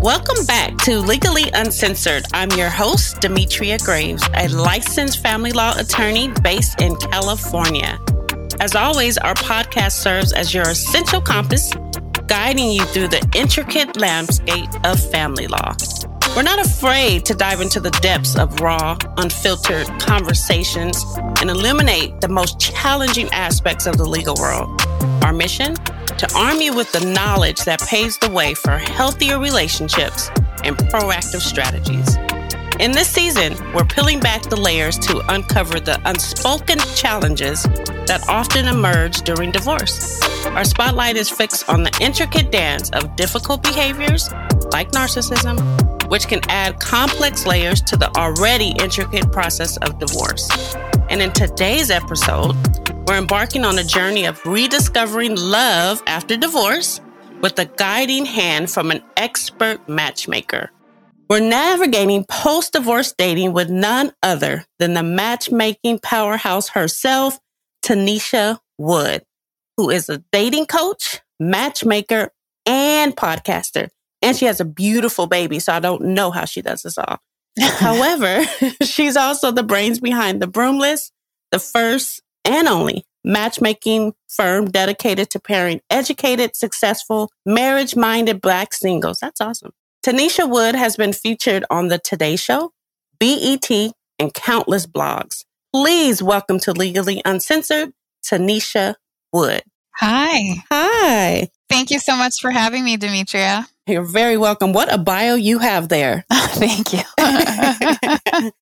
Welcome back to Legally Uncensored. I'm your host, Demetria Graves, a licensed family law attorney based in California. As always, our podcast serves as your essential compass, guiding you through the intricate landscape of family law. We're not afraid to dive into the depths of raw, unfiltered conversations and illuminate the most challenging aspects of the legal world. Our mission? To arm you with the knowledge that paves the way for healthier relationships and proactive strategies. In this season, we're peeling back the layers to uncover the unspoken challenges that often emerge during divorce. Our spotlight is fixed on the intricate dance of difficult behaviors like narcissism, which can add complex layers to the already intricate process of divorce. And in today's episode, we're embarking on a journey of rediscovering love after divorce with a guiding hand from an expert matchmaker. We're navigating post divorce dating with none other than the matchmaking powerhouse herself, Tennesha Wood, who is a dating coach, matchmaker, and podcaster. And she has a beautiful baby, so I don't know how she does this all. However, she's also the brains behind the Broom List, the first and only matchmaking firm dedicated to pairing educated, successful, marriage minded Black singles. That's awesome. Tennesha Wood has been featured on The Today Show, BET, and countless blogs. Please welcome to Legally Uncensored, Tennesha Wood. Hi. Hi. Thank you so much for having me, Demetria. You're very welcome. What a bio you have there. Thank you.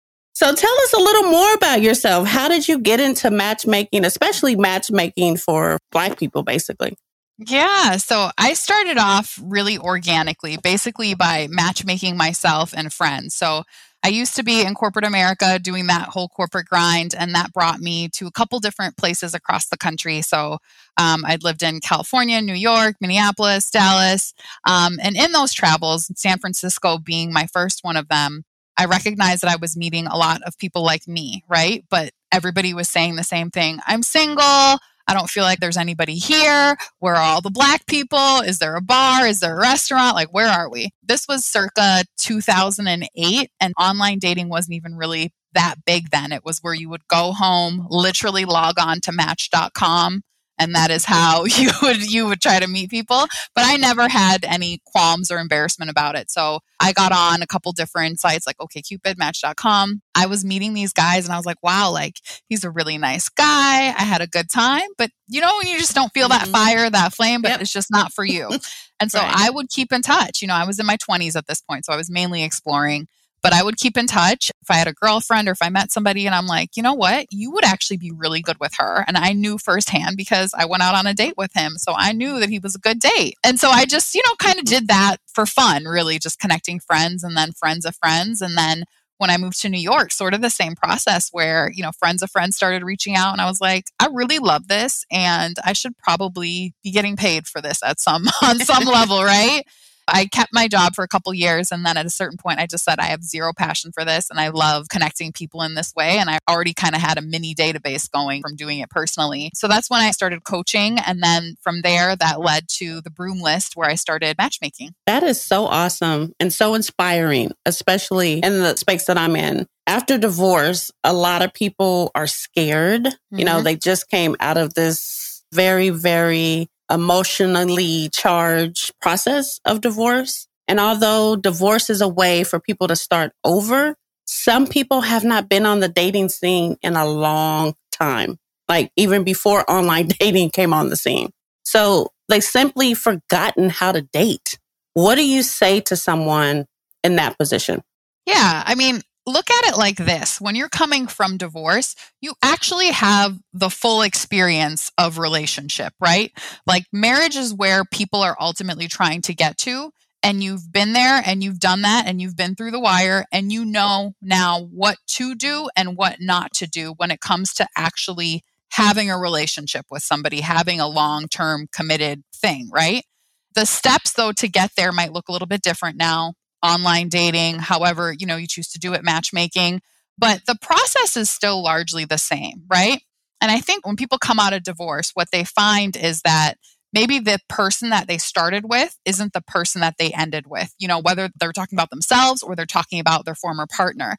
so tell us a little more about yourself. How did you get into matchmaking, especially matchmaking for Black people, basically? Yeah, so I started off really organically, basically by matchmaking myself and friends. So I used to be in corporate America doing that whole corporate grind, and that brought me to a couple different places across the country. So um, I'd lived in California, New York, Minneapolis, Dallas. Um, and in those travels, San Francisco being my first one of them, I recognized that I was meeting a lot of people like me, right? But everybody was saying the same thing I'm single. I don't feel like there's anybody here. Where are all the black people? Is there a bar? Is there a restaurant? Like, where are we? This was circa 2008, and online dating wasn't even really that big then. It was where you would go home, literally log on to match.com and that is how you would you would try to meet people. But i never had any qualms or embarrassment about it. So i got on a couple different sites like okcupid match.com i was meeting these guys and i was like wow like he's a really nice guy. I had a good time. But you know when you just don't feel that mm-hmm. fire that flame but yep. it's just not for you. And so right. i would keep in touch. You know i was in my 20s at this point so i was mainly exploring but I would keep in touch if I had a girlfriend or if I met somebody and I'm like, you know what, you would actually be really good with her. And I knew firsthand because I went out on a date with him. So I knew that he was a good date. And so I just, you know, kind of did that for fun, really just connecting friends and then friends of friends. And then when I moved to New York, sort of the same process where, you know, friends of friends started reaching out and I was like, I really love this and I should probably be getting paid for this at some on some level, right? I kept my job for a couple years. And then at a certain point, I just said, I have zero passion for this. And I love connecting people in this way. And I already kind of had a mini database going from doing it personally. So that's when I started coaching. And then from there, that led to the broom list where I started matchmaking. That is so awesome and so inspiring, especially in the space that I'm in after divorce, a lot of people are scared. Mm-hmm. You know, mm-hmm. they just came out of this very, very emotionally charged process of divorce. And although divorce is a way for people to start over, some people have not been on the dating scene in a long time, like even before online dating came on the scene. So they simply forgotten how to date. What do you say to someone in that position? Yeah, I mean, look at it like this when you're coming from divorce, you actually have the full experience of relationship, right? Like marriage is where people are ultimately trying to get to. And you've been there and you've done that and you've been through the wire and you know now what to do and what not to do when it comes to actually having a relationship with somebody, having a long term committed thing, right? The steps, though, to get there might look a little bit different now online dating, however, you know, you choose to do it, matchmaking, but the process is still largely the same, right? And I think when people come out of divorce, what they find is that maybe the person that they started with isn't the person that they ended with, you know, whether they're talking about themselves or they're talking about their former partner.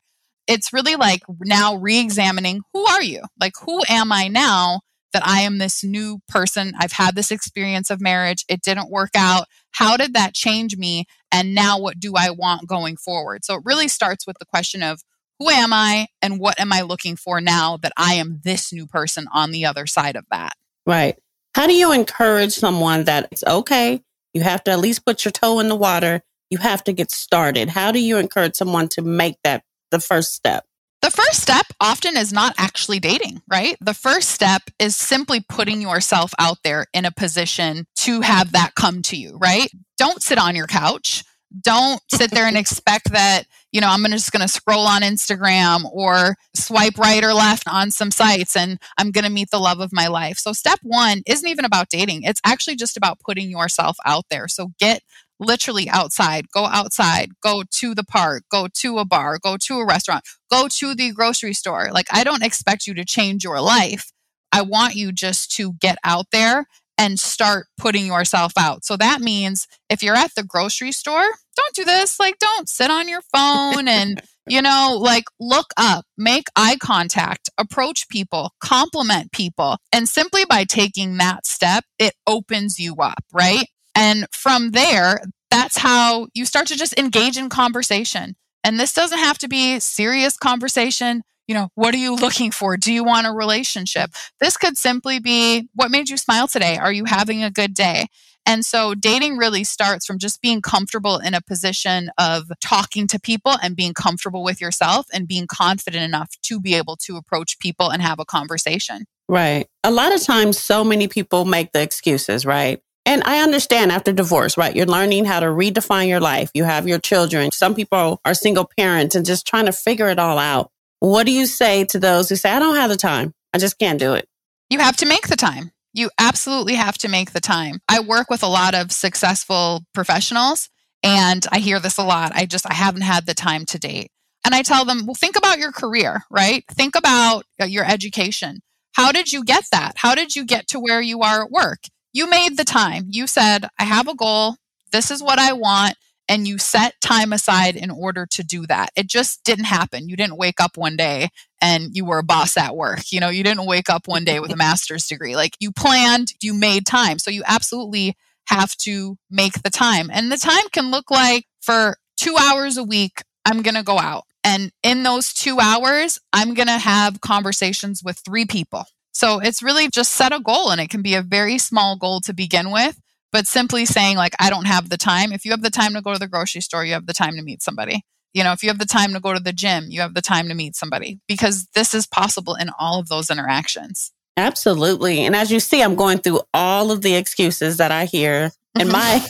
It's really like now re examining who are you? Like, who am I now that I am this new person? I've had this experience of marriage. It didn't work out. How did that change me? And now what do I want going forward? So it really starts with the question of who am I and what am I looking for now that I am this new person on the other side of that? Right. How do you encourage someone that it's okay? You have to at least put your toe in the water. You have to get started. How do you encourage someone to make that the first step? The first step often is not actually dating, right? The first step is simply putting yourself out there in a position to have that come to you, right? Don't sit on your couch. Don't sit there and expect that, you know, I'm just going to scroll on Instagram or swipe right or left on some sites and I'm going to meet the love of my life. So, step one isn't even about dating, it's actually just about putting yourself out there. So, get literally outside, go outside, go to the park, go to a bar, go to a restaurant, go to the grocery store. Like, I don't expect you to change your life. I want you just to get out there and start putting yourself out. So that means if you're at the grocery store, don't do this. Like, don't sit on your phone and, you know, like look up, make eye contact, approach people, compliment people. And simply by taking that step, it opens you up, right? And from there, that's how you start to just engage in conversation. And this doesn't have to be serious conversation you know, what are you looking for? Do you want a relationship? This could simply be what made you smile today? Are you having a good day? And so dating really starts from just being comfortable in a position of talking to people and being comfortable with yourself and being confident enough to be able to approach people and have a conversation. Right. A lot of times, so many people make the excuses, right? And I understand after divorce, right? You're learning how to redefine your life. You have your children. Some people are single parents and just trying to figure it all out. What do you say to those who say, I don't have the time? I just can't do it. You have to make the time. You absolutely have to make the time. I work with a lot of successful professionals and I hear this a lot. I just, I haven't had the time to date. And I tell them, well, think about your career, right? Think about uh, your education. How did you get that? How did you get to where you are at work? You made the time. You said, I have a goal. This is what I want and you set time aside in order to do that. It just didn't happen. You didn't wake up one day and you were a boss at work. You know, you didn't wake up one day with a master's degree. Like you planned, you made time. So you absolutely have to make the time. And the time can look like for two hours a week, I'm going to go out. And in those two hours, I'm going to have conversations with three people. So it's really just set a goal and it can be a very small goal to begin with but simply saying like i don't have the time. If you have the time to go to the grocery store you have the time to meet somebody. You know if you have the time to go to the gym you have the time to meet somebody because this is possible in all of those interactions. Absolutely. And as you see i'm going through all of the excuses that i hear in my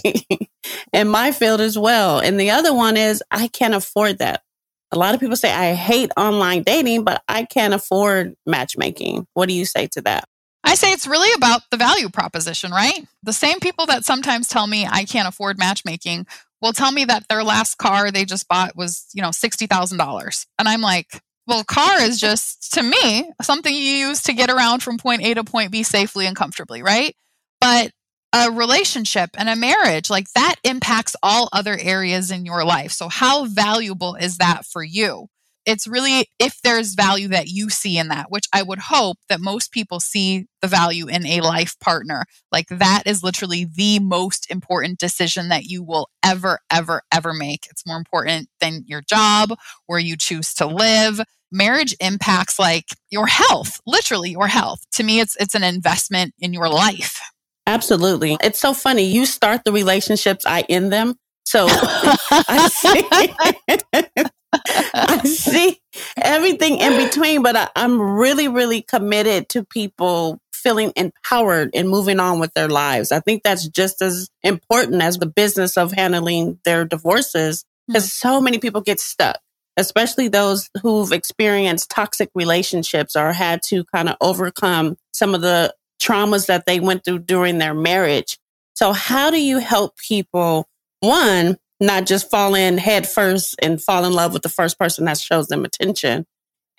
in my field as well. And the other one is i can't afford that a lot of people say i hate online dating but i can't afford matchmaking what do you say to that I say it's really about the value proposition, right? The same people that sometimes tell me I can't afford matchmaking will tell me that their last car they just bought was, you know, $60,000. And I'm like, well, car is just, to me, something you use to get around from point A to point B safely and comfortably, right? But a relationship and a marriage, like that impacts all other areas in your life. So, how valuable is that for you? it's really if there's value that you see in that, which I would hope that most people see the value in a life partner. Like that is literally the most important decision that you will ever, ever, ever make. It's more important than your job, where you choose to live. Marriage impacts like your health, literally your health. To me, it's it's an investment in your life. Absolutely. It's so funny. You start the relationships, I end them. So I see I see everything in between, but I, I'm really, really committed to people feeling empowered and moving on with their lives. I think that's just as important as the business of handling their divorces because mm-hmm. so many people get stuck, especially those who've experienced toxic relationships or had to kind of overcome some of the traumas that they went through during their marriage. So how do you help people, one, not just fall in head first and fall in love with the first person that shows them attention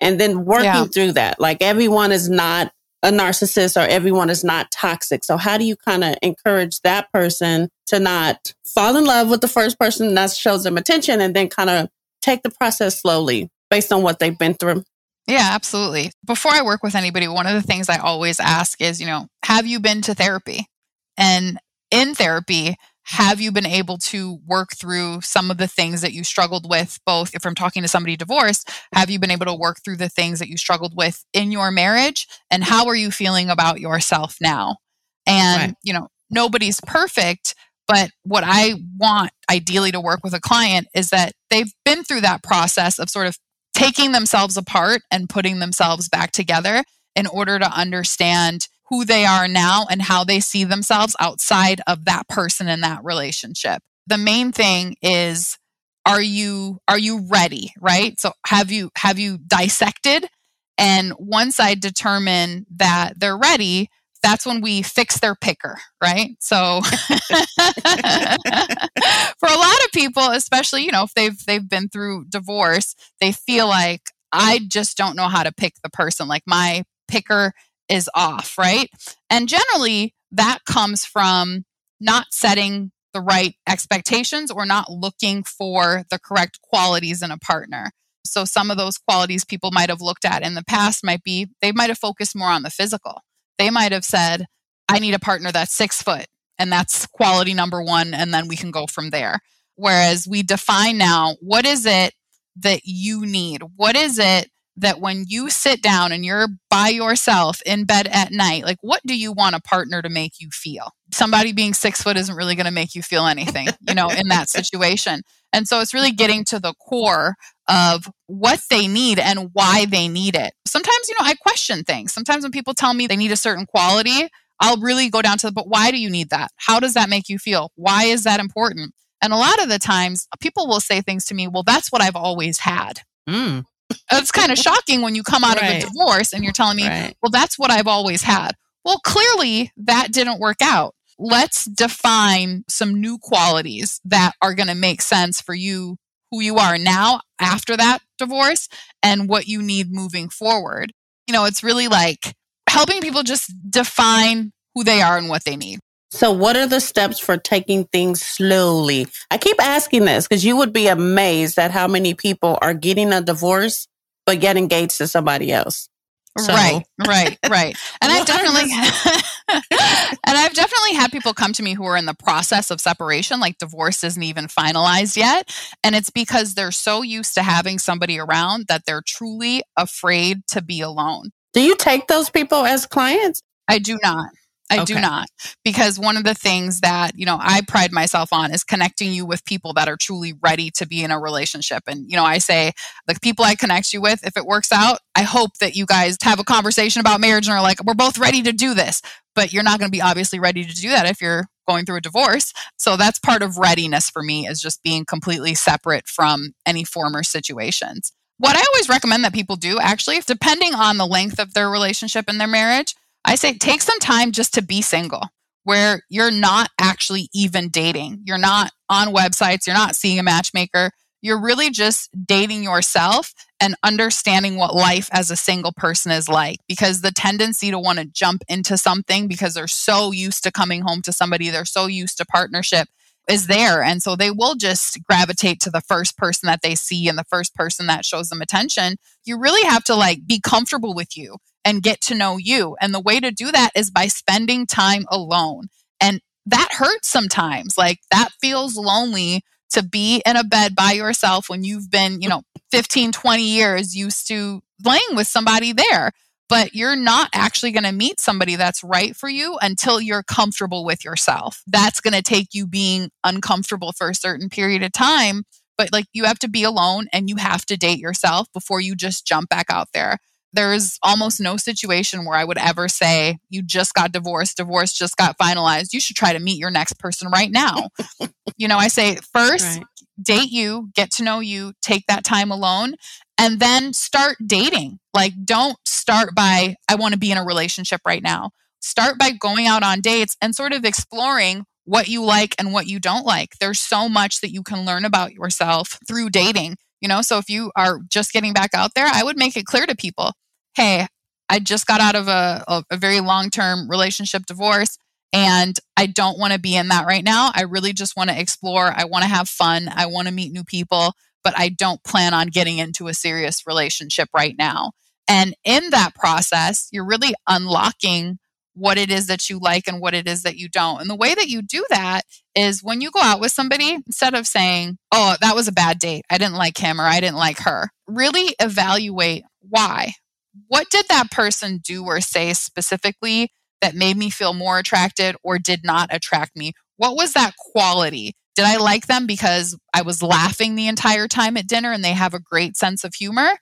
and then working yeah. through that like everyone is not a narcissist or everyone is not toxic. So how do you kind of encourage that person to not fall in love with the first person that shows them attention and then kind of take the process slowly based on what they've been through? Yeah, absolutely. Before I work with anybody, one of the things I always ask is, you know, have you been to therapy? And in therapy, have you been able to work through some of the things that you struggled with both if i'm talking to somebody divorced have you been able to work through the things that you struggled with in your marriage and how are you feeling about yourself now and right. you know nobody's perfect but what i want ideally to work with a client is that they've been through that process of sort of taking themselves apart and putting themselves back together in order to understand who they are now and how they see themselves outside of that person in that relationship. The main thing is are you are you ready, right? So have you have you dissected and once I determine that they're ready, that's when we fix their picker, right? So for a lot of people, especially, you know, if they've they've been through divorce, they feel like I just don't know how to pick the person. Like my picker is off, right? And generally, that comes from not setting the right expectations or not looking for the correct qualities in a partner. So, some of those qualities people might have looked at in the past might be they might have focused more on the physical. They might have said, I need a partner that's six foot, and that's quality number one, and then we can go from there. Whereas we define now what is it that you need? What is it that when you sit down and you're by yourself in bed at night, like what do you want a partner to make you feel? Somebody being six foot isn't really going to make you feel anything, you know, in that situation. And so it's really getting to the core of what they need and why they need it. Sometimes, you know, I question things. Sometimes when people tell me they need a certain quality, I'll really go down to the, but why do you need that? How does that make you feel? Why is that important? And a lot of the times people will say things to me, well, that's what I've always had. Mm it's kind of shocking when you come out right. of a divorce and you're telling me, right. well, that's what I've always had. Well, clearly that didn't work out. Let's define some new qualities that are going to make sense for you, who you are now after that divorce, and what you need moving forward. You know, it's really like helping people just define who they are and what they need. So, what are the steps for taking things slowly? I keep asking this because you would be amazed at how many people are getting a divorce but get engaged to somebody else. So. Right, right, right. And I've definitely and I've definitely had people come to me who are in the process of separation, like divorce isn't even finalized yet. And it's because they're so used to having somebody around that they're truly afraid to be alone. Do you take those people as clients? I do not. I okay. do not. Because one of the things that, you know, I pride myself on is connecting you with people that are truly ready to be in a relationship. And, you know, I say the people I connect you with, if it works out, I hope that you guys have a conversation about marriage and are like, we're both ready to do this. But you're not going to be obviously ready to do that if you're going through a divorce. So that's part of readiness for me is just being completely separate from any former situations. What I always recommend that people do actually, depending on the length of their relationship and their marriage, I say take some time just to be single where you're not actually even dating. You're not on websites, you're not seeing a matchmaker. You're really just dating yourself and understanding what life as a single person is like. Because the tendency to want to jump into something because they're so used to coming home to somebody, they're so used to partnership is there. And so they will just gravitate to the first person that they see and the first person that shows them attention. You really have to like be comfortable with you and get to know you. And the way to do that is by spending time alone. And that hurts sometimes. Like that feels lonely to be in a bed by yourself when you've been, you know, 15, 20 years used to laying with somebody there. But you're not actually going to meet somebody that's right for you until you're comfortable with yourself. That's going to take you being uncomfortable for a certain period of time. But like you have to be alone and you have to date yourself before you just jump back out there there's almost no situation where I would ever say, you just got divorced, divorce just got finalized. You should try to meet your next person right now. you know, I say, first, right. date you, get to know you, take that time alone, and then start dating. Like, don't start by, I want to be in a relationship right now. Start by going out on dates and sort of exploring what you like and what you don't like. There's so much that you can learn about yourself through dating. You know, so if you are just getting back out there, I would make it clear to people hey, I just got out of a, a, very long term relationship divorce and I don't want to be in that right now. I really just want to explore. I want to have fun. I want to meet new people, but I don't plan on getting into a serious relationship right now. And in that process, you're really unlocking what it is that you like and what it is that you don't. And the way that you do that is when you go out with somebody, instead of saying, oh, that was a bad date, I didn't like him or I didn't like her, really evaluate why. What did that person do or say specifically that made me feel more attracted or did not attract me? What was that quality? Did I like them because I was laughing the entire time at dinner and they have a great sense of humor?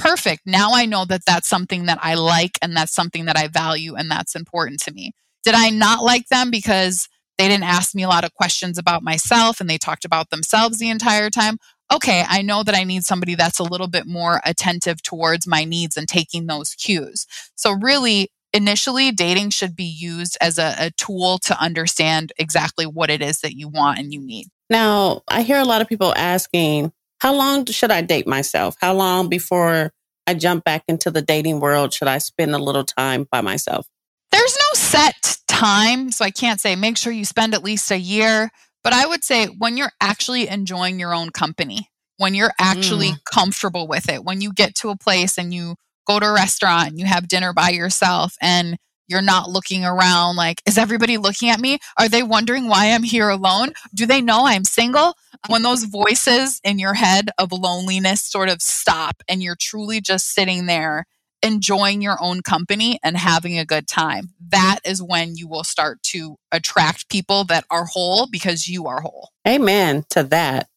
perfect. Now I know that that's something that I like and that's something that I value and that's important to me. Did I not like them because they didn't ask me a lot of questions about myself and they talked about themselves the entire time? Okay, I know that I need somebody that's a little bit more attentive towards my needs and taking those cues. So, really, initially, dating should be used as a, a tool to understand exactly what it is that you want and you need. Now, I hear a lot of people asking, how long should I date myself? How long before I jump back into the dating world should I spend a little time by myself? There's no set time, so I can't say make sure you spend at least a year, but I would say when you're actually enjoying your own company, when you're actually mm. comfortable with it, when you get to a place and you go to a restaurant and you have dinner by yourself and you're not looking around like, is everybody looking at me? Are they wondering why I'm here alone? Do they know I'm single? When those voices in your head of loneliness sort of stop and you're truly just sitting there enjoying your own company and having a good time, that is when you will start to attract people that are whole because you are whole. Amen to that.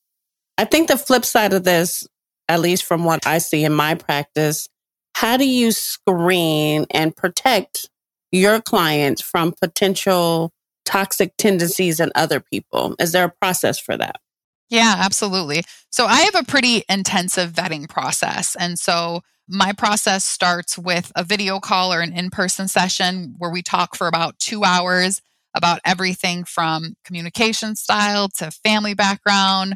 I think the flip side of this, at least from what I see in my practice, how do you screen and protect your clients from potential toxic tendencies in other people? Is there a process for that? Yeah, absolutely. So I have a pretty intensive vetting process. And so my process starts with a video call or an in person session where we talk for about two hours about everything from communication style to family background,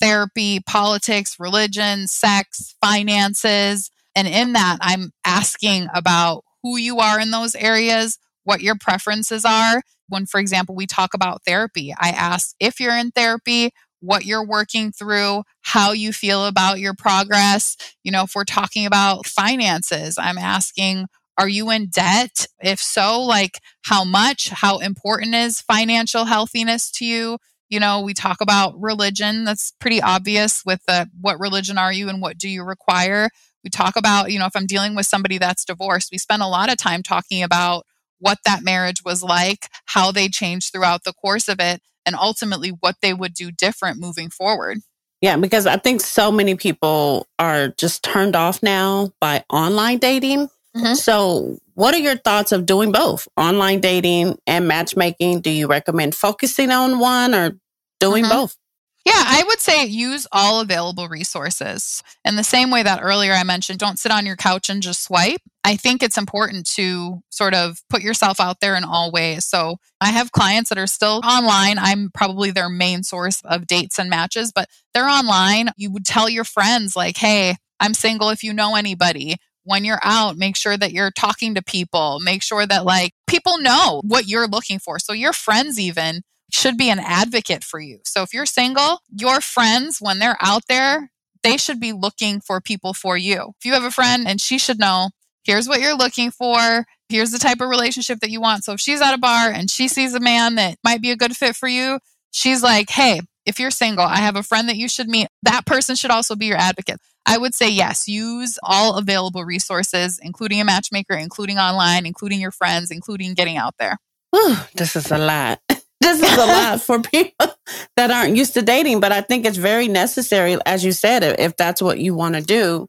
therapy, politics, religion, sex, finances. And in that, I'm asking about who you are in those areas, what your preferences are. When, for example, we talk about therapy, I ask if you're in therapy, what you're working through, how you feel about your progress. You know, if we're talking about finances, I'm asking, are you in debt? If so, like how much? How important is financial healthiness to you? You know, we talk about religion. That's pretty obvious with the what religion are you and what do you require? We talk about, you know, if I'm dealing with somebody that's divorced, we spend a lot of time talking about what that marriage was like, how they changed throughout the course of it, and ultimately what they would do different moving forward. Yeah, because I think so many people are just turned off now by online dating. Mm-hmm. So, what are your thoughts of doing both online dating and matchmaking? Do you recommend focusing on one or doing mm-hmm. both? Yeah, I would say use all available resources. In the same way that earlier I mentioned, don't sit on your couch and just swipe. I think it's important to sort of put yourself out there in all ways. So I have clients that are still online. I'm probably their main source of dates and matches, but they're online. You would tell your friends, like, hey, I'm single if you know anybody when you're out, make sure that you're talking to people. Make sure that like people know what you're looking for. So your friends even should be an advocate for you. So if you're single, your friends, when they're out there, they should be looking for people for you. If you have a friend and she should know, here's what you're looking for, here's the type of relationship that you want. So if she's at a bar and she sees a man that might be a good fit for you, she's like, hey, if you're single, I have a friend that you should meet. That person should also be your advocate. I would say yes, use all available resources, including a matchmaker, including online, including your friends, including getting out there. Whew, this is a lot this is a lot for people that aren't used to dating, but I think it's very necessary, as you said, if that's what you want to do.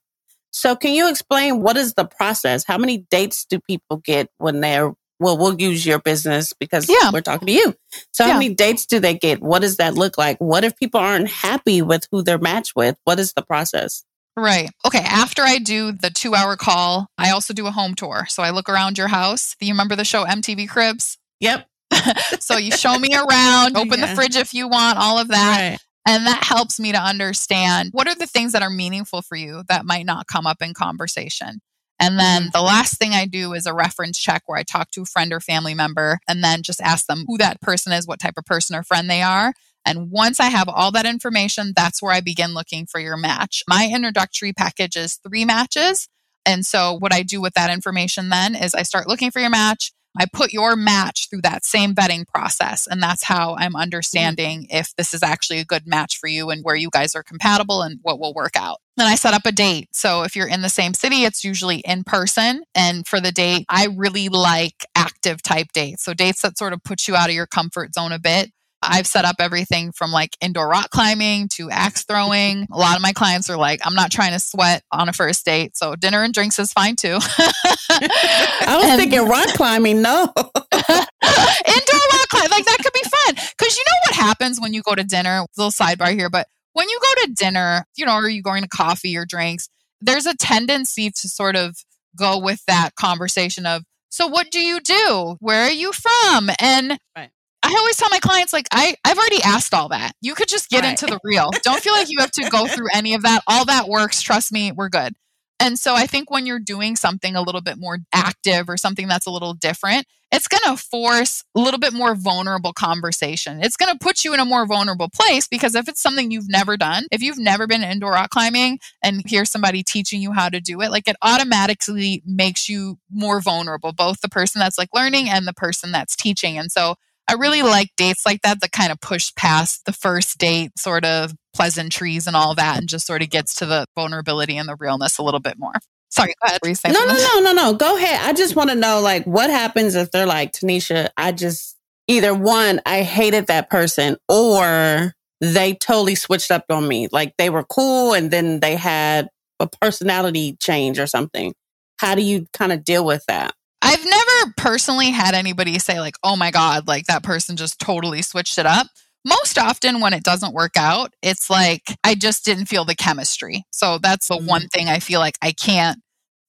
So, can you explain what is the process? How many dates do people get when they're well, we'll use your business because yeah. we're talking to you. So, yeah. how many dates do they get? What does that look like? What if people aren't happy with who they're matched with? What is the process? Right. Okay. After I do the two hour call, I also do a home tour. So I look around your house. Do you remember the show MTV Cribs? Yep. so you show me around, open yeah. the fridge if you want, all of that. Right. And that helps me to understand what are the things that are meaningful for you that might not come up in conversation. And then mm-hmm. the last thing I do is a reference check where I talk to a friend or family member and then just ask them who that person is, what type of person or friend they are. And once I have all that information, that's where I begin looking for your match. My introductory package is three matches. And so, what I do with that information then is I start looking for your match. I put your match through that same vetting process. And that's how I'm mm-hmm. understanding if this is actually a good match for you and where you guys are compatible and what will work out. Then I set up a date. So if you're in the same city, it's usually in person. And for the date, I really like active type dates. So dates that sort of put you out of your comfort zone a bit. I've set up everything from like indoor rock climbing to axe throwing. A lot of my clients are like, I'm not trying to sweat on a first date. So dinner and drinks is fine too. I was and, thinking rock climbing, no. indoor rock climbing, like that could be fun. Cause you know what happens when you go to dinner? Little sidebar here, but when you go to dinner, you know, are you going to coffee or drinks, there's a tendency to sort of go with that conversation of, so what do you do? Where are you from? And right. I always tell my clients, like, I, I've already asked all that. You could just get right. into the real. Don't feel like you have to go through any of that. All that works. Trust me, we're good. And so I think when you're doing something a little bit more active or something that's a little different, it's going to force a little bit more vulnerable conversation. It's going to put you in a more vulnerable place because if it's something you've never done, if you've never been indoor rock climbing and hear somebody teaching you how to do it, like it automatically makes you more vulnerable, both the person that's like learning and the person that's teaching. And so I really like dates like that that kind of push past the first date sort of pleasantries and all that and just sort of gets to the vulnerability and the realness a little bit more. Sorry, go ahead. No, no, no, no, no. Go ahead. I just want to know like what happens if they're like, Tennesha, I just either one, I hated that person or they totally switched up on me. Like they were cool and then they had a personality change or something. How do you kind of deal with that? I've never personally had anybody say, like, oh my God, like that person just totally switched it up. Most often, when it doesn't work out, it's like I just didn't feel the chemistry. So that's the one mm. thing I feel like I can't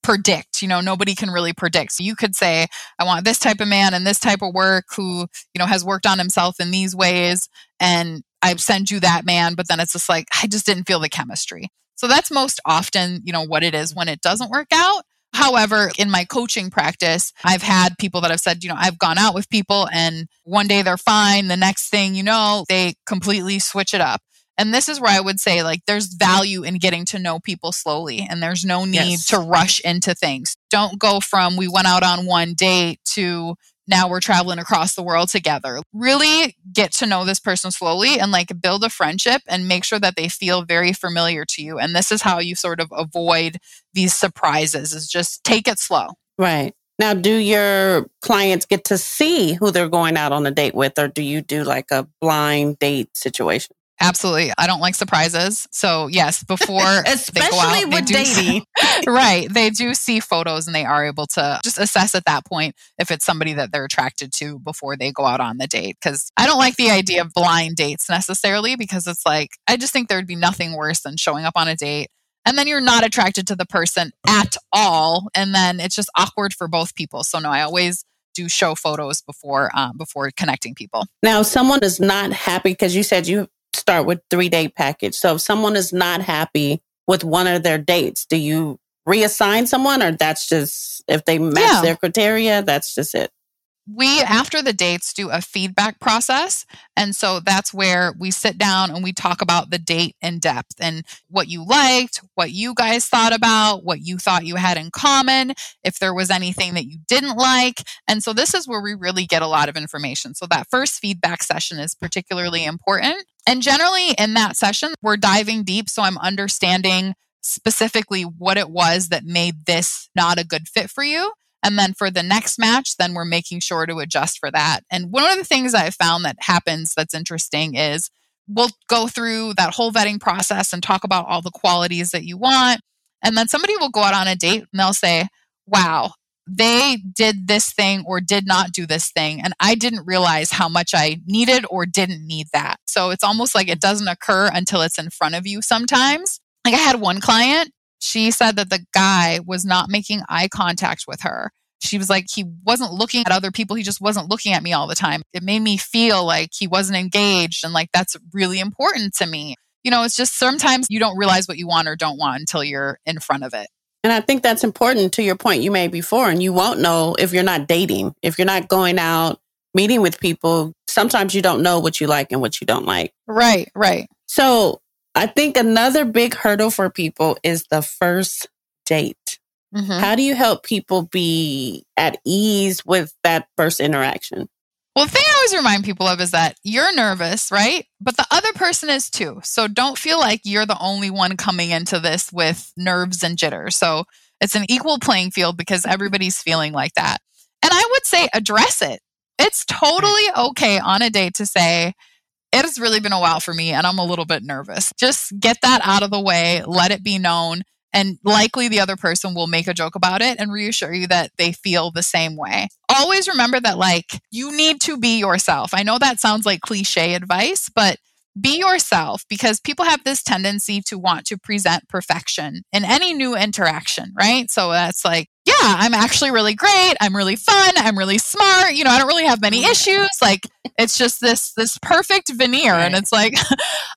predict. You know, nobody can really predict. So you could say, I want this type of man and this type of work who, you know, has worked on himself in these ways. And I send you that man, but then it's just like, I just didn't feel the chemistry. So that's most often, you know, what it is when it doesn't work out. However, in my coaching practice, I've had people that have said, you know, I've gone out with people and one day they're fine. The next thing you know, they completely switch it up. And this is where I would say, like, there's value in getting to know people slowly, and there's no need yes. to rush into things. Don't go from we went out on one date to now we're traveling across the world together. Really get to know this person slowly and like build a friendship and make sure that they feel very familiar to you. And this is how you sort of avoid these surprises is just take it slow. Right. Now, do your clients get to see who they're going out on a date with, or do you do like a blind date situation? Absolutely. I don't like surprises. So, yes, before especially out, with dating. right. They do see photos and they are able to just assess at that point if it's somebody that they're attracted to before they go out on the date. Because I don't like the idea of blind dates necessarily because it's like, I just think there'd be nothing worse than showing up on a date and then you're not attracted to the person at all. And then it's just awkward for both people. So, no, I always do show photos before um, before connecting people. Now, if someone is not happy because you said you start with three day package. So if someone is not happy with one of their dates, do you reassign someone or that's just if they match yeah. their criteria, that's just it? We after the dates do a feedback process and so that's where we sit down and we talk about the date in depth and what you liked what you guys thought about what you thought you had in common if there was anything that you didn't like and so this is where we really get a lot of information. So that first feedback session is particularly important. And generally in that session we're diving deep so i'm understanding specifically what it was that made this not a good fit for you and then for the next match, then we're making sure to adjust for that. And one of the things I've found that happens that's interesting is we'll go through that whole vetting process and talk about all the qualities that you want. And then somebody will go out on a date and they'll say, wow, they did this thing or did not do this thing. And I didn't realize how much I needed or didn't need that. So it's almost like it doesn't occur until it's in front of you sometimes. Like I had one client she said that the guy was not making eye contact with her. She was like, he wasn't looking at other people. He just wasn't looking at me all the time. It made me feel like he wasn't engaged. And like, that's really important to me. You know, it's just sometimes you don't realize what you want or don't want until you're in front of it. And I think that's important to your point you made before. And you won't know if you're not dating, if you're not going out, meeting with people. Sometimes you don't know what you like and what you don't like. Right, right. So I think another big hurdle for people is the first date. Mm-hmm. How do you help people be at ease with that first interaction? Well, the thing I always remind people of is that you're nervous, right? But the other person is too. So don't feel like you're the only one coming into this with nerves and jitters. So it's an equal playing field because everybody's feeling like that. And I would say address it. It's totally okay on a date to say, it has really been a while for me and I'm a little bit nervous. Just get that out of the way, let it be known. And likely the other person will make a joke about it and reassure you that they feel the same way. Always remember that, like, you need to be yourself. I know that sounds like cliche advice, but be yourself because people have this tendency to want to present perfection in any new interaction, right? So that's like, I'm actually really great. I'm really fun. I'm really smart. You know, I don't really have many issues. Like it's just this this perfect veneer right. and it's like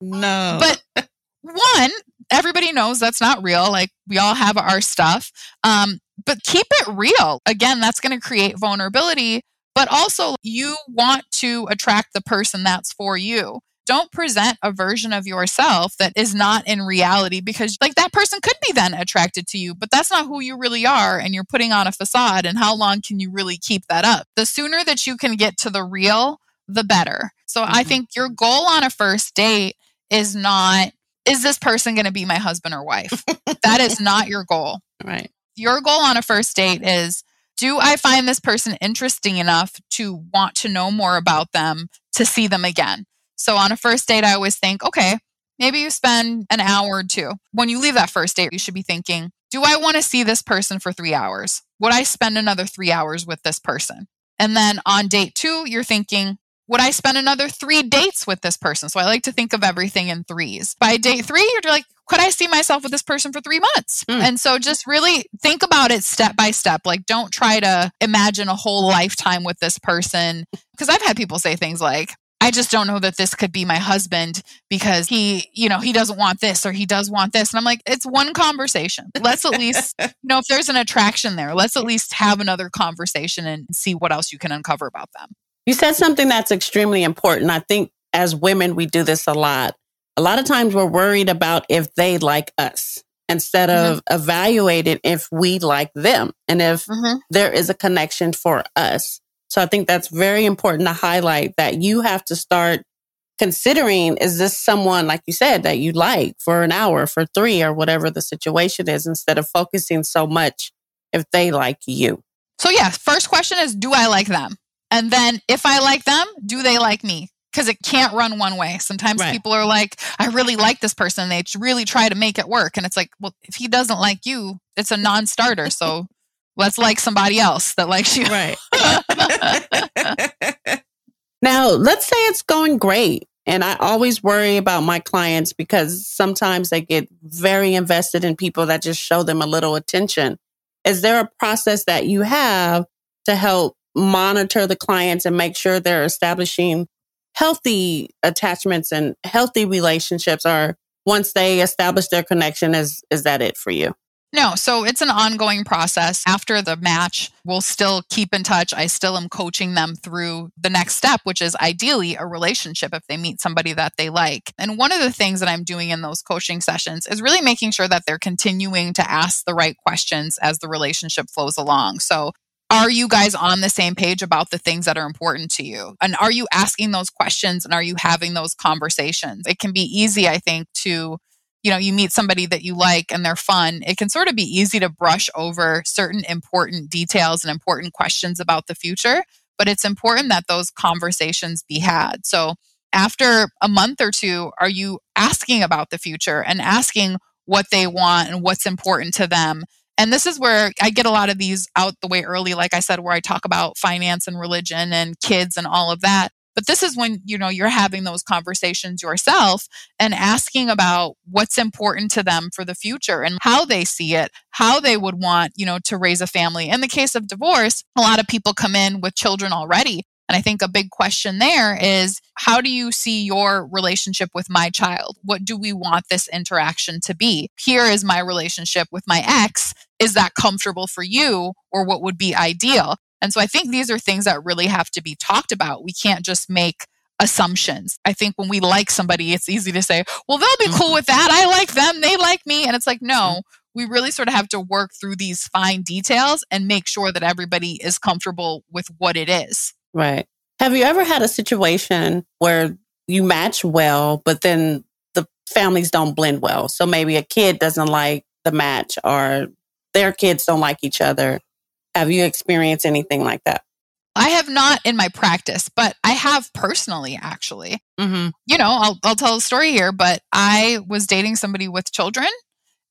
no. But one, everybody knows that's not real. Like we all have our stuff. Um, but keep it real. Again, that's going to create vulnerability, but also you want to attract the person that's for you. Don't present a version of yourself that is not in reality because like that person could be then attracted to you, but that's not who you really are and you're putting on a facade and how long can you really keep that up? The sooner that you can get to the real, the better. So mm-hmm. I think your goal on a first date is not is this person going to be my husband or wife? that is not your goal. Right. Your goal on a first date is do I find this person interesting enough to want to know more about them to see them again? So on a first date, I always think, okay, maybe you spend an hour or two. When you leave that first date, you should be thinking, do I want to see this person for three hours? Would I spend another three hours with this person? And then on date two, you're thinking, would I spend another three dates with this person? So I like to think of everything in threes. By date three, you're like, could I see myself with this person for three months? Mm. And so just really think about it step by step. Like, don't try to imagine a whole lifetime with this person. Because I've had people say things like, I just don't know that this could be my husband because he, you know, he doesn't want this or he does want this. And I'm like, it's one conversation. Let's at least, you know, if there's an attraction there, let's at least have another conversation and see what else you can uncover about them. You said something that's extremely important. I think as women, we do this a lot. A lot of times we're worried about if they like us instead mm-hmm. of evaluating if we like them and if mm-hmm. there is a connection for us. So I think that's very important to highlight that you have to start considering is this someone, like you said, that you like for an hour, for three, or whatever the situation is, instead of focusing so much if they like you. So, yeah, first question is Do I like them? And then if I like them, do they like me? Because it can't run one way. Sometimes right. people are like, I really like this person. They really try to make it work. And it's like, well, if he doesn't like you, it's a non starter. So let's like somebody else that likes you. Right. now, let's say it's going great. And I always worry about my clients because sometimes they get very invested in people that just show them a little attention. Is there a process that you have to help monitor the clients and make sure they're establishing healthy attachments and healthy relationships or once they establish their connection is is that it for you no, so it's an ongoing process. After the match, we'll still keep in touch. I still am coaching them through the next step, which is ideally a relationship if they meet somebody that they like. And one of the things that I'm doing in those coaching sessions is really making sure that they're continuing to ask the right questions as the relationship flows along. So are you guys on the same page about the things that are important to you? And are you asking those questions and are you having those conversations? It can be easy, I think, to you know, you meet somebody that you like and they're fun, it can sort of be easy to brush over certain important details and important questions about the future. But it's important that those conversations be had. So, after a month or two, are you asking about the future and asking what they want and what's important to them? And this is where I get a lot of these out the way early, like I said, where I talk about finance and religion and kids and all of that. But this is when, you know, you're having those conversations yourself and asking about what's important to them for the future and how they see it, how they would want, you know, to raise a family. In the case of divorce, a lot of people come in with children already. And I think a big question there is how do you see your relationship with my child? What do we want this interaction to be? Here is my relationship with my ex is that comfortable for you or what would be ideal? And so I think these are things that really have to be talked about. We can't just make assumptions. I think when we like somebody, it's easy to say, well, they'll be cool with that. I like them. They like me. And it's like, no, mm-hmm. we really sort of have to work through these fine details and make sure that everybody is comfortable with what it is. Right. Have you ever had a situation where you match well, but then the families don't blend well? So maybe a kid doesn't like the match or their kids don't like each other. Have you experienced anything like that? I have not in my practice, but I have personally, actually. Mm-hmm. You know, I'll, I'll tell a story here, but I was dating somebody with children.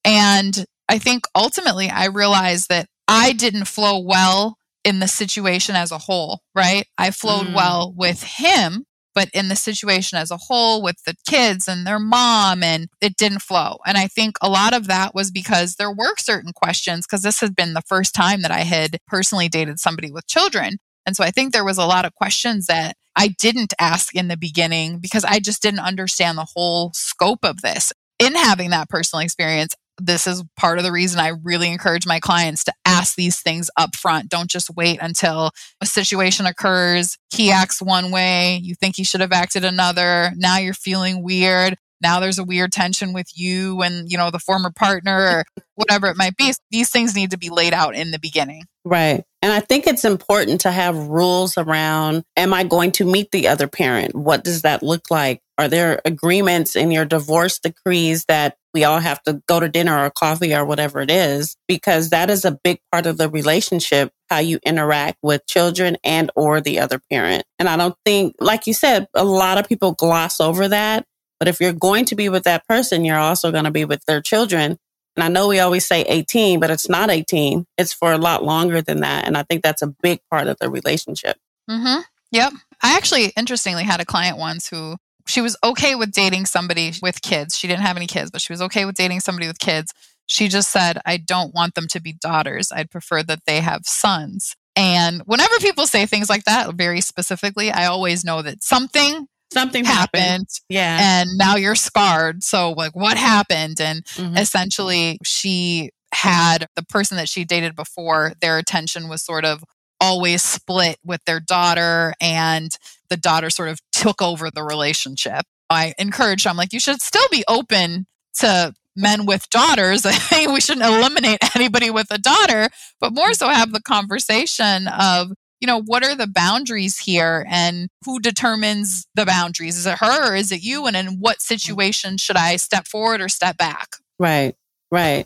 And I think ultimately I realized that I didn't flow well in the situation as a whole, right? I flowed mm. well with him, but in the situation as a whole with the kids and their mom, and it didn't flow. And I think a lot of that was because there were certain questions, because this had been the first time that I had personally dated somebody with children. And so I think there was a lot of questions that I didn't ask in the beginning because I just didn't understand the whole scope of this. In having that personal experience, this is part of the reason I really encourage my clients to ask these things up front. Don't just wait until a situation occurs. He acts one way, you think he should have acted another. Now you're feeling weird. Now there's a weird tension with you and, you know, the former partner or whatever it might be. These things need to be laid out in the beginning. Right. And I think it's important to have rules around am I going to meet the other parent? What does that look like? Are there agreements in your divorce decrees that we all have to go to dinner or coffee or whatever it is? Because that is a big part of the relationship, how you interact with children and or the other parent. And I don't think, like you said, a lot of people gloss over that. But if you're going to be with that person, you're also going to be with their children. And I know we always say 18, but it's not 18. It's for a lot longer than that. And I think that's a big part of the relationship. Mm-hmm. Yep. I actually, interestingly, had a client once who she was okay with dating somebody with kids. She didn't have any kids, but she was okay with dating somebody with kids. She just said, I don't want them to be daughters. I'd prefer that they have sons. And whenever people say things like that, very specifically, I always know that something something happened. happened. Yeah. And now you're scarred. So, like, what happened? And mm-hmm. essentially, she had the person that she dated before, their attention was sort of always split with their daughter, and the daughter sort of took over the relationship. I encouraged, I'm like, you should still be open to men with daughters. I we shouldn't eliminate anybody with a daughter, but more so have the conversation of, you know, what are the boundaries here and who determines the boundaries? Is it her or is it you? And in what situation should I step forward or step back? Right, right.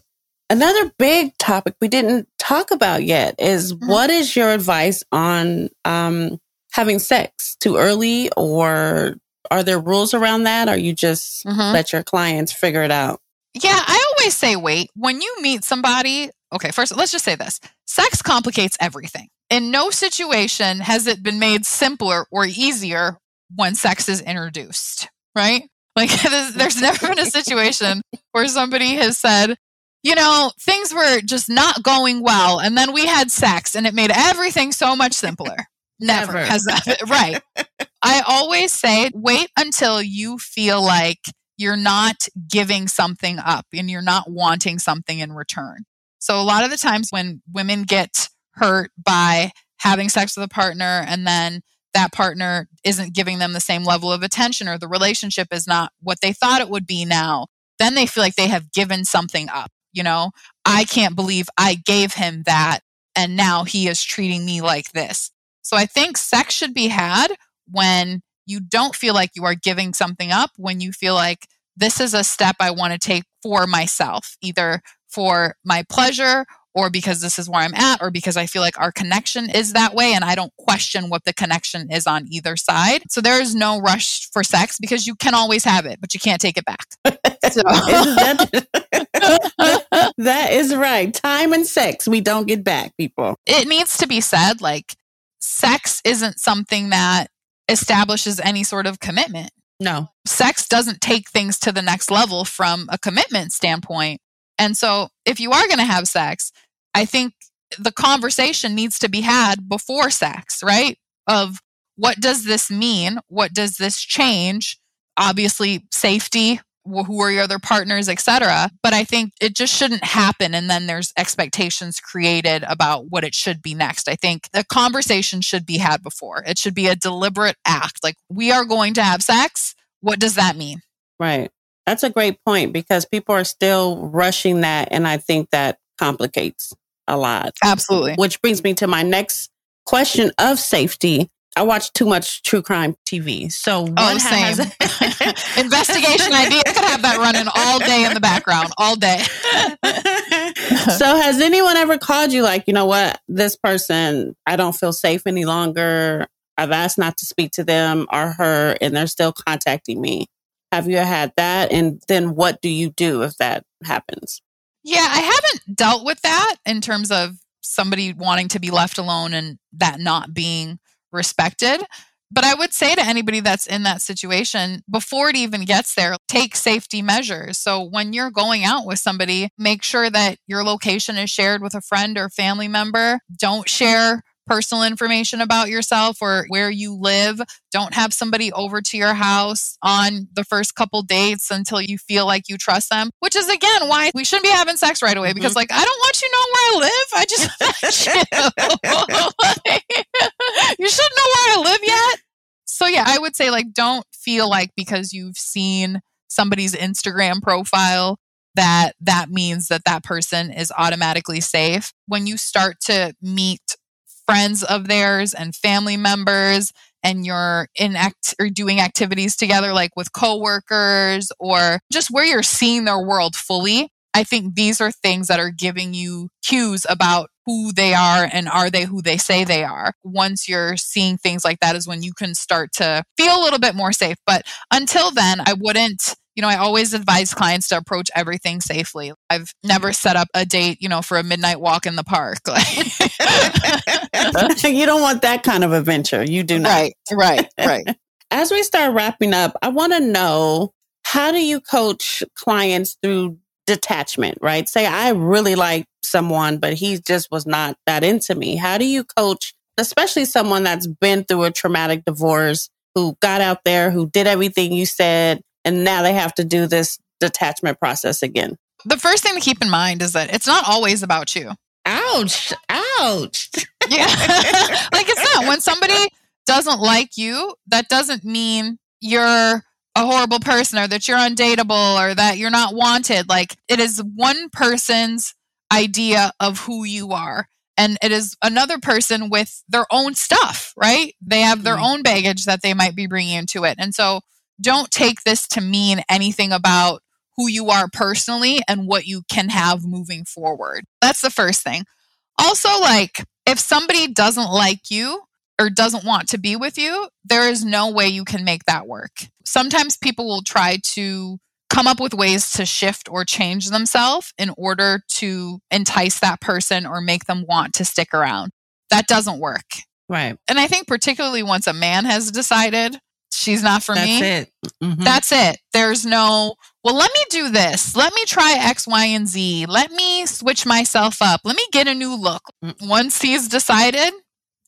Another big topic we didn't talk about yet is mm-hmm. what is your advice on um, having sex too early or are there rules around that or you just mm-hmm. let your clients figure it out? Yeah, I always say wait. When you meet somebody, okay, first let's just say this. Sex complicates everything. In no situation has it been made simpler or easier when sex is introduced, right? Like there's never been a situation where somebody has said, you know, things were just not going well and then we had sex and it made everything so much simpler. Never, never. has that right. I always say wait until you feel like you're not giving something up and you're not wanting something in return. So a lot of the times when women get hurt by having sex with a partner and then that partner isn't giving them the same level of attention or the relationship is not what they thought it would be now, then they feel like they have given something up. You know, I can't believe I gave him that and now he is treating me like this. So I think sex should be had when you don't feel like you are giving something up, when you feel like this is a step I want to take for myself, either for my pleasure or because this is where I'm at, or because I feel like our connection is that way and I don't question what the connection is on either side. So there is no rush for sex because you can always have it, but you can't take it back. So. that is right. Time and sex, we don't get back, people. It needs to be said like, sex isn't something that establishes any sort of commitment. No. Sex doesn't take things to the next level from a commitment standpoint. And so, if you are going to have sex, I think the conversation needs to be had before sex, right? Of what does this mean? What does this change? Obviously, safety, who are your other partners, etc. But I think it just shouldn't happen. And then there's expectations created about what it should be next. I think the conversation should be had before. It should be a deliberate act. Like, we are going to have sex. What does that mean? Right. That's a great point because people are still rushing that. And I think that complicates a lot. Absolutely. Which brings me to my next question of safety. I watch too much true crime TV. So oh, same. Has- investigation idea. I could have that running all day in the background, all day. so has anyone ever called you like, you know what, this person, I don't feel safe any longer. I've asked not to speak to them or her, and they're still contacting me. Have you had that? And then what do you do if that happens? Yeah, I haven't dealt with that in terms of somebody wanting to be left alone and that not being respected. But I would say to anybody that's in that situation, before it even gets there, take safety measures. So when you're going out with somebody, make sure that your location is shared with a friend or family member. Don't share personal information about yourself or where you live. Don't have somebody over to your house on the first couple dates until you feel like you trust them, which is again why we shouldn't be having sex right away because, mm-hmm. like, I don't want you know where I live. I just you. you shouldn't know where I live yet. So, yeah, I would say, like, don't feel like because you've seen somebody's Instagram profile that that means that that person is automatically safe. When you start to meet friends of theirs and family members and you're in act or doing activities together like with coworkers or just where you're seeing their world fully i think these are things that are giving you cues about who they are and are they who they say they are. Once you're seeing things like that is when you can start to feel a little bit more safe. But until then i wouldn't you know, I always advise clients to approach everything safely. I've never mm. set up a date, you know, for a midnight walk in the park. you don't want that kind of adventure. You do not. Right, right, right. As we start wrapping up, I want to know how do you coach clients through detachment, right? Say I really like someone, but he just was not that into me. How do you coach, especially someone that's been through a traumatic divorce, who got out there, who did everything you said, and now they have to do this detachment process again. The first thing to keep in mind is that it's not always about you. Ouch. Ouch. yeah. like it's not. When somebody doesn't like you, that doesn't mean you're a horrible person or that you're undateable or that you're not wanted. Like it is one person's idea of who you are. And it is another person with their own stuff, right? They have their mm-hmm. own baggage that they might be bringing into it. And so don't take this to mean anything about who you are personally and what you can have moving forward. That's the first thing. Also, like, if somebody doesn't like you or doesn't want to be with you, there is no way you can make that work. Sometimes people will try to come up with ways to shift or change themselves in order to entice that person or make them want to stick around. That doesn't work. Right. And I think, particularly once a man has decided she's not for That's me. It. Mm-hmm. That's it. There's no, well, let me do this. Let me try X, Y, and Z. Let me switch myself up. Let me get a new look. Mm. Once he's decided,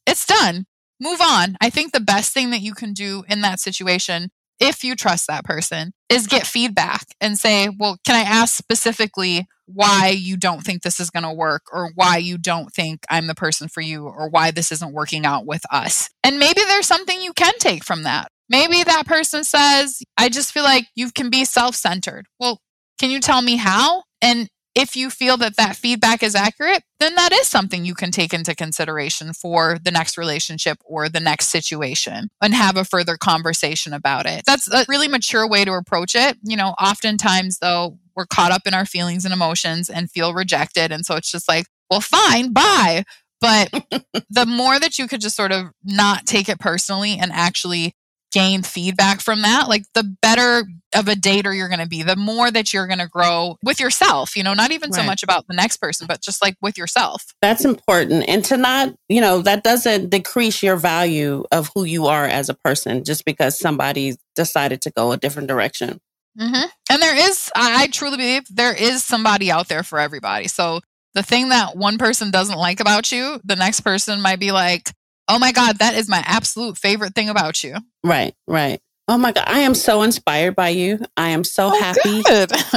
it's done. Move on. I think the best thing that you can do in that situation, if you trust that person, is get feedback and say, well, can I ask specifically why you don't think this is going to work or why you don't think I'm the person for you or why this isn't working out with us? And maybe there's something you can take from that. Maybe that person says, I just feel like you can be self centered. Well, can you tell me how? And if you feel that that feedback is accurate, then that is something you can take into consideration for the next relationship or the next situation and have a further conversation about it. That's a really mature way to approach it. You know, oftentimes though, we're caught up in our feelings and emotions and feel rejected. And so it's just like, well, fine, bye. But the more that you could just sort of not take it personally and actually gain feedback from that, like the better of a dater you're going to be, the more that you're going to grow with yourself, you know, not even right. so much about the next person, but just like with yourself. That's important. And to not, you know, that doesn't decrease your value of who you are as a person just because somebody decided to go a different direction. Mm-hmm. And there is, I, I truly believe there is somebody out there for everybody. So the thing that one person doesn't like about you, the next person might be like, oh my God, that is my absolute favorite thing about you. Right, right. Oh my God. I am so inspired by you. I am so Oh, happy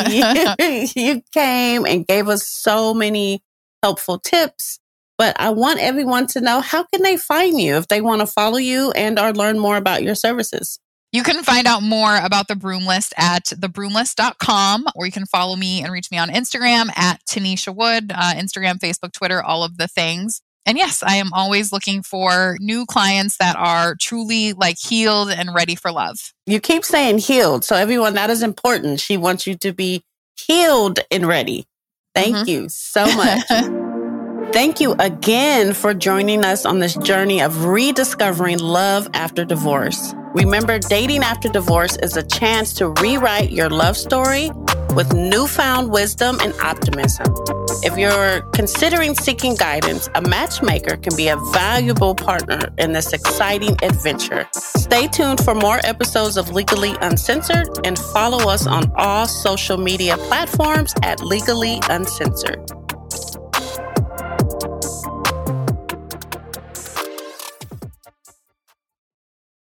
you, you came and gave us so many helpful tips. But I want everyone to know how can they find you if they want to follow you and or learn more about your services. You can find out more about the broom list at thebroomlist.com, or you can follow me and reach me on Instagram at Tennesha Wood, uh, Instagram, Facebook, Twitter, all of the things. And yes, I am always looking for new clients that are truly like healed and ready for love. You keep saying healed. So everyone, that is important. She wants you to be healed and ready. Thank Mhm. you so much. Thank you again for joining us on this journey of rediscovering love after divorce. Remember, dating after divorce is a chance to rewrite your love story with newfound wisdom and optimism. If you're considering seeking guidance, a matchmaker can be a valuable partner in this exciting adventure. Stay tuned for more episodes of Legally Uncensored and follow us on all social media platforms at Legally Uncensored.